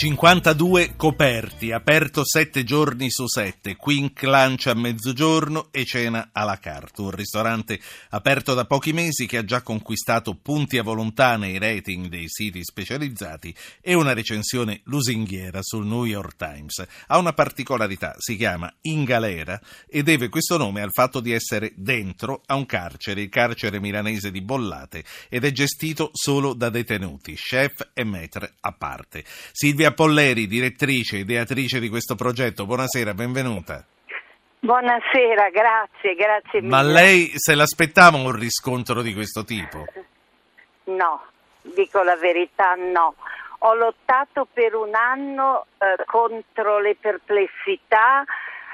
52 coperti, aperto 7 giorni su 7, Quink Lunch a mezzogiorno e cena alla carte, un ristorante aperto da pochi mesi che ha già conquistato punti a volontà nei rating dei siti specializzati e una recensione lusinghiera sul New York Times. Ha una particolarità, si chiama In Galera e deve questo nome al fatto di essere dentro a un carcere, il carcere milanese di Bollate, ed è gestito solo da detenuti, chef e maître a parte. Silvia Polleri, direttrice, ideatrice di questo progetto. Buonasera, benvenuta. Buonasera, grazie, grazie mille. Ma lei se l'aspettava un riscontro di questo tipo? No, dico la verità, no. Ho lottato per un anno eh, contro le perplessità.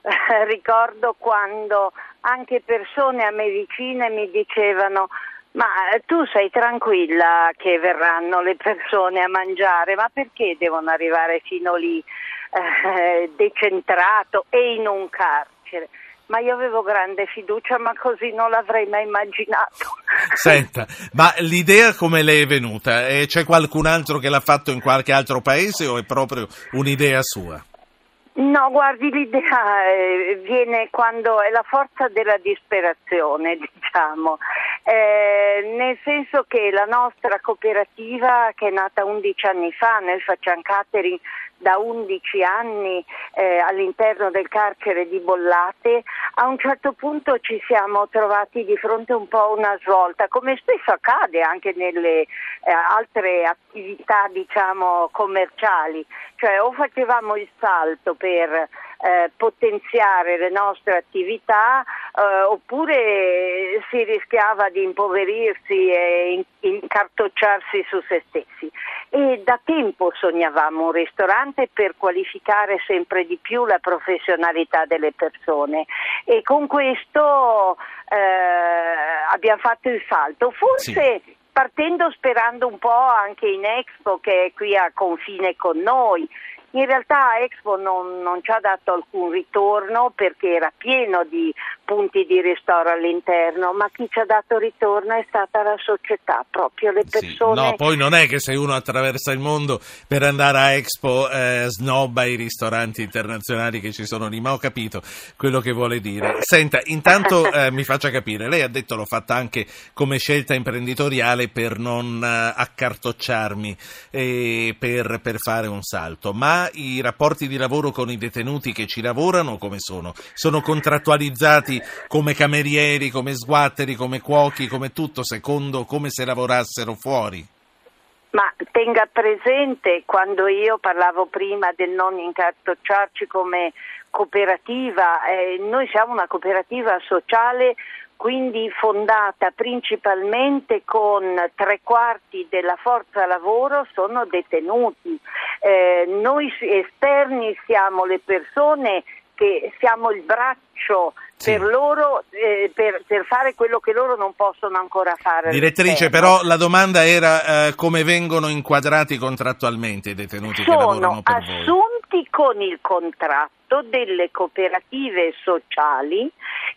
Eh, ricordo quando anche persone a me vicine mi dicevano ma eh, tu sei tranquilla che verranno le persone a mangiare, ma perché devono arrivare fino lì eh, decentrato e in un carcere? Ma io avevo grande fiducia, ma così non l'avrei mai immaginato. Senta, ma l'idea come le è venuta? E c'è qualcun altro che l'ha fatto in qualche altro paese o è proprio un'idea sua? No, guardi, l'idea eh, viene quando è la forza della disperazione, diciamo, eh, nel senso che la nostra cooperativa che è nata 11 anni fa, noi facciamo catering da 11 anni eh, all'interno del carcere di Bollate, a un certo punto ci siamo trovati di fronte un po' a una svolta, come spesso accade anche nelle eh, altre attività diciamo, commerciali, cioè o facevamo il salto per eh, potenziare le nostre attività eh, oppure si rischiava di impoverirsi e incartocciarsi su se stessi. E da tempo sognavamo un ristorante per qualificare sempre di più la professionalità delle persone e con questo eh, abbiamo fatto il salto. Forse sì partendo sperando un po' anche in Expo che è qui a confine con noi, in realtà Expo non, non, ci ha dato alcun ritorno perché era pieno di punti di ristoro all'interno, ma chi ci ha dato ritorno è stata la società, proprio le persone. Sì, no, poi non è che se uno attraversa il mondo per andare a Expo eh, snobba i ristoranti internazionali che ci sono lì, ma ho capito quello che vuole dire. Senta, intanto eh, mi faccia capire, lei ha detto l'ho fatta anche come scelta imprenditoriale per non eh, accartocciarmi e per, per fare un salto, ma i rapporti di lavoro con i detenuti che ci lavorano come sono? Sono contrattualizzati come camerieri, come sguatteri, come cuochi, come tutto, secondo come se lavorassero fuori? Ma tenga presente, quando io parlavo prima del non incartocciarci come cooperativa, eh, noi siamo una cooperativa sociale quindi fondata principalmente con tre quarti della forza lavoro sono detenuti. Eh, noi esterni siamo le persone che siamo il braccio sì. per loro eh, per, per, fare quello che loro non possono ancora fare. Direttrice, però la domanda era eh, come vengono inquadrati contrattualmente i detenuti sono che lavorano per voi. Assunti con il contratto delle cooperative sociali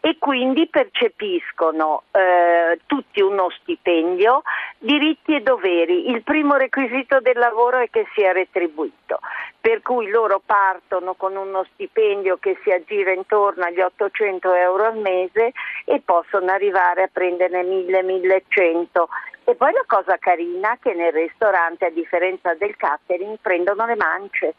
e quindi percepiscono eh, tutti uno stipendio, diritti e doveri. Il primo requisito del lavoro è che sia retribuito, per cui loro partono con uno stipendio che si aggira intorno agli 800 euro al mese e possono arrivare a prenderne 1000-1100. E poi la cosa carina è che nel ristorante, a differenza del catering, prendono le mance.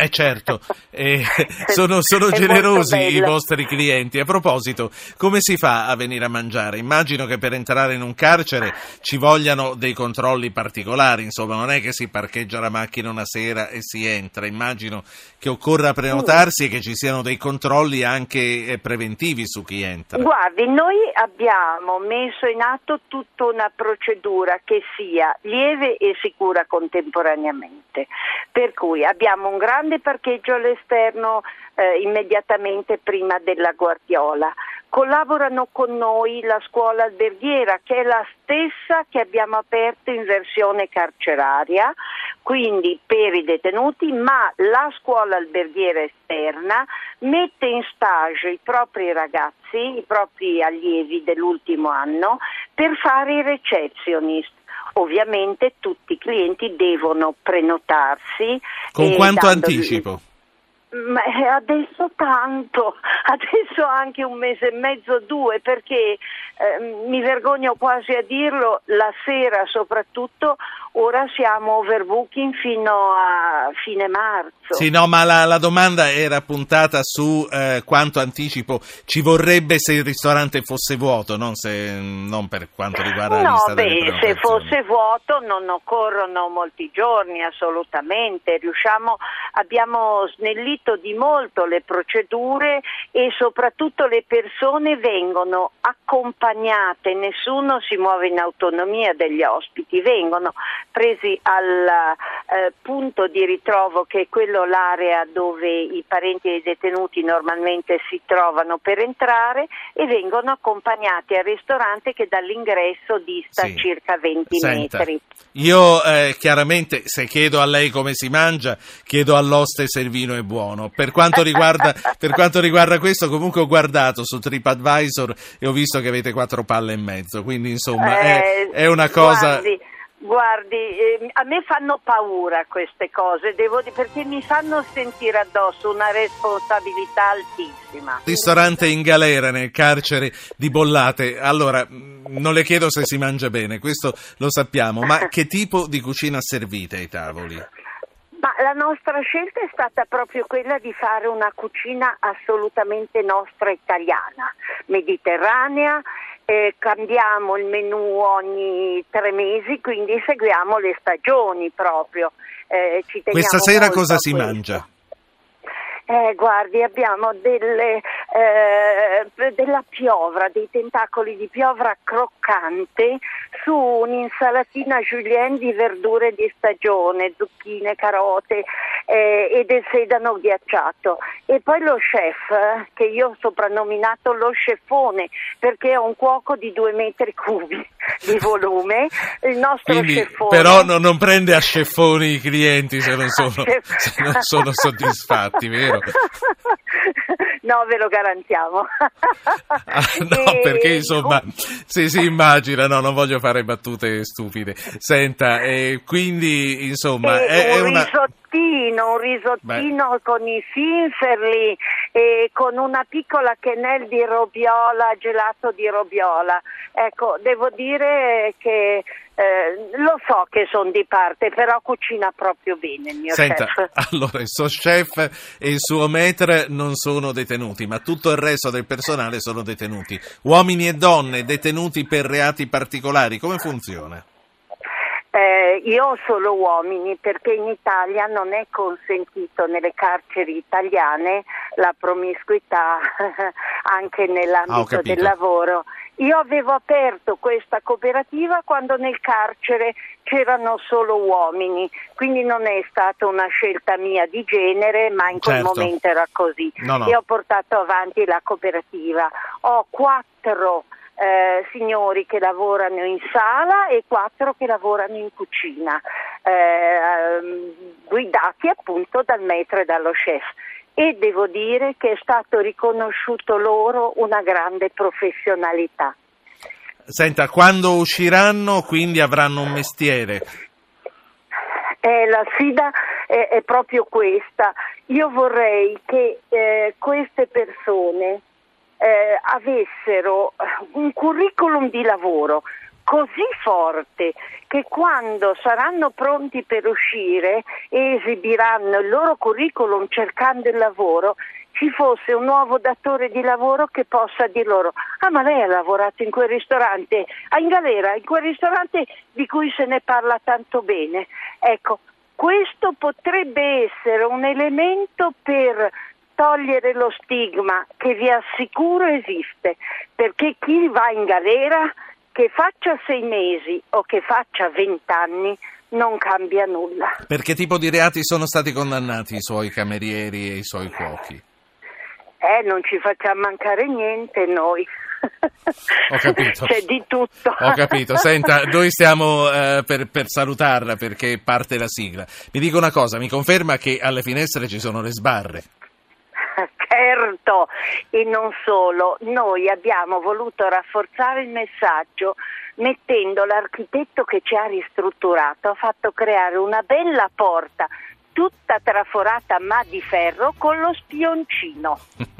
Eh certo, eh, sono, sono generosi i vostri clienti. A proposito, come si fa a venire a mangiare? Immagino che per entrare in un carcere ci vogliano dei controlli particolari, insomma non è che si parcheggia la macchina una sera e si entra, immagino che occorra prenotarsi e che ci siano dei controlli anche eh, preventivi su chi entra. Guardi, noi abbiamo messo in atto tutta una procedura che sia lieve e sicura contemporaneamente, per cui abbiamo un grande grande parcheggio all'esterno eh, immediatamente prima della Guardiola. Collaborano con noi la scuola alberghiera che è la stessa che abbiamo aperto in versione carceraria, quindi per i detenuti, ma la scuola alberghiera esterna mette in stage i propri ragazzi, i propri allievi dell'ultimo anno per fare i receptionist ovviamente tutti i clienti devono prenotarsi. Con quanto anticipo? Ma adesso tanto, adesso anche un mese e mezzo, due, perché eh, mi vergogno quasi a dirlo, la sera soprattutto, ora siamo overbooking fino a fine marzo. Sì, no, ma la, la domanda era puntata su eh, quanto anticipo ci vorrebbe se il ristorante fosse vuoto, non, se, non per quanto riguarda no, la lista beh, se fosse vuoto non occorrono molti giorni, assolutamente. Riusciamo, abbiamo snellito di molto le procedure e soprattutto le persone vengono accompagnate, nessuno si muove in autonomia degli ospiti, vengono presi al eh, punto di ritrovo che è quello l'area dove i parenti dei detenuti normalmente si trovano per entrare e vengono accompagnati al ristorante che dall'ingresso dista sì. circa 20 Senta, metri. Io eh, chiaramente se chiedo a lei come si mangia, chiedo all'oste se il vino è buono. Per quanto, riguarda, per quanto riguarda questo, comunque ho guardato su TripAdvisor e ho visto che avete quattro palle e mezzo, quindi insomma eh, è, è, una cosa... Guardi, Guardi, eh, a me fanno paura queste cose, devo perché mi fanno sentire addosso una responsabilità altissima. Ristorante in galera nel carcere di Bollate. Allora, non le chiedo se si mangia bene, questo lo sappiamo, ma che tipo di cucina servite ai tavoli? La nostra scelta è stata proprio quella di fare una cucina assolutamente nostra italiana, mediterranea eh, cambiamo il menù ogni tre mesi, quindi seguiamo le stagioni proprio. Eh, Questa sera cosa si mangia? Eh, guardi, abbiamo delle, eh, della piovra, dei tentacoli di piovra croccante su un'insalatina julienne di verdure di stagione, zucchine, carote eh, e del sedano ghiacciato. E poi lo chef, che io ho soprannominato lo chefone, perché è un cuoco di due metri cubi di volume. Il nostro Quindi, chefone... Però no, non prende a sceffoni i clienti se non sono, se non sono soddisfatti, vero? No, ve lo garantiamo. Ah, no, e... perché insomma, se si immagina, no, non voglio fare battute stupide. Senta, e quindi insomma, è, è una risottino, un risottino Beh. con i finferli e con una piccola quenelle di robiola, gelato di robiola. Ecco, devo dire che eh, lo so che sono di parte, però cucina proprio bene il mio Senta, chef. Allora, il suo chef e il suo maître non sono detenuti, ma tutto il resto del personale sono detenuti. Uomini e donne detenuti per reati particolari, come funziona? Eh, io ho solo uomini perché in Italia non è consentito nelle carceri italiane la promiscuità anche nell'ambito ah, del lavoro. Io avevo aperto questa cooperativa quando nel carcere c'erano solo uomini, quindi non è stata una scelta mia di genere, ma in quel certo. momento era così. No, no. E ho portato avanti la cooperativa. Ho quattro eh, signori che lavorano in sala e quattro che lavorano in cucina, eh, guidati appunto dal maître e dallo chef e devo dire che è stato riconosciuto loro una grande professionalità. Senta, quando usciranno quindi avranno un mestiere? Eh, la sfida è, è, proprio questa. Io vorrei che eh, queste persone eh, avessero un curriculum di lavoro così forte che quando saranno pronti per uscire e esibiranno il loro curriculum cercando il lavoro, ci fosse un nuovo datore di lavoro che possa dire loro ah ma lei ha lavorato in quel ristorante, ah, in galera, in quel ristorante di cui se ne parla tanto bene. Ecco, questo potrebbe essere un elemento per togliere lo stigma che vi assicuro esiste, perché chi va in galera che faccia sei mesi o che faccia vent'anni non cambia nulla. Per che tipo di reati sono stati condannati i suoi camerieri e i suoi cuochi? Eh, non ci facciamo mancare niente noi. Ho capito. C'è di tutto. Ho capito. Senta, noi stiamo eh, per, per, salutarla perché parte la sigla. Mi dica una cosa, mi conferma che alle finestre ci sono le sbarre? Certo, e non solo, noi abbiamo voluto rafforzare il messaggio mettendo l'architetto che ci ha ristrutturato, ha fatto creare una bella porta tutta traforata ma di ferro con lo spioncino.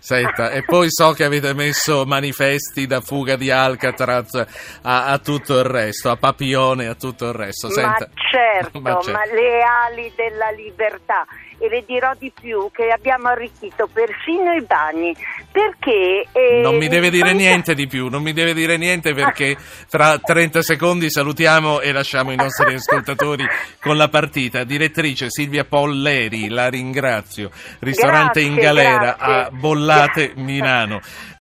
Senta, e poi so che avete messo manifesti da fuga di Alcatraz a, a tutto il resto, a Papione, a tutto il resto. Senta. Ma certo, ma, certo. ma le ali della libertà e le dirò di più che abbiamo arricchito persino i bagni perché eh, non mi deve dire niente di più non mi deve dire niente perché tra 30 secondi salutiamo e lasciamo i nostri ascoltatori con la partita. Direttrice Silvia Polleri la ringrazio. Ristorante grazie, in galera grazie. a Bollate Milano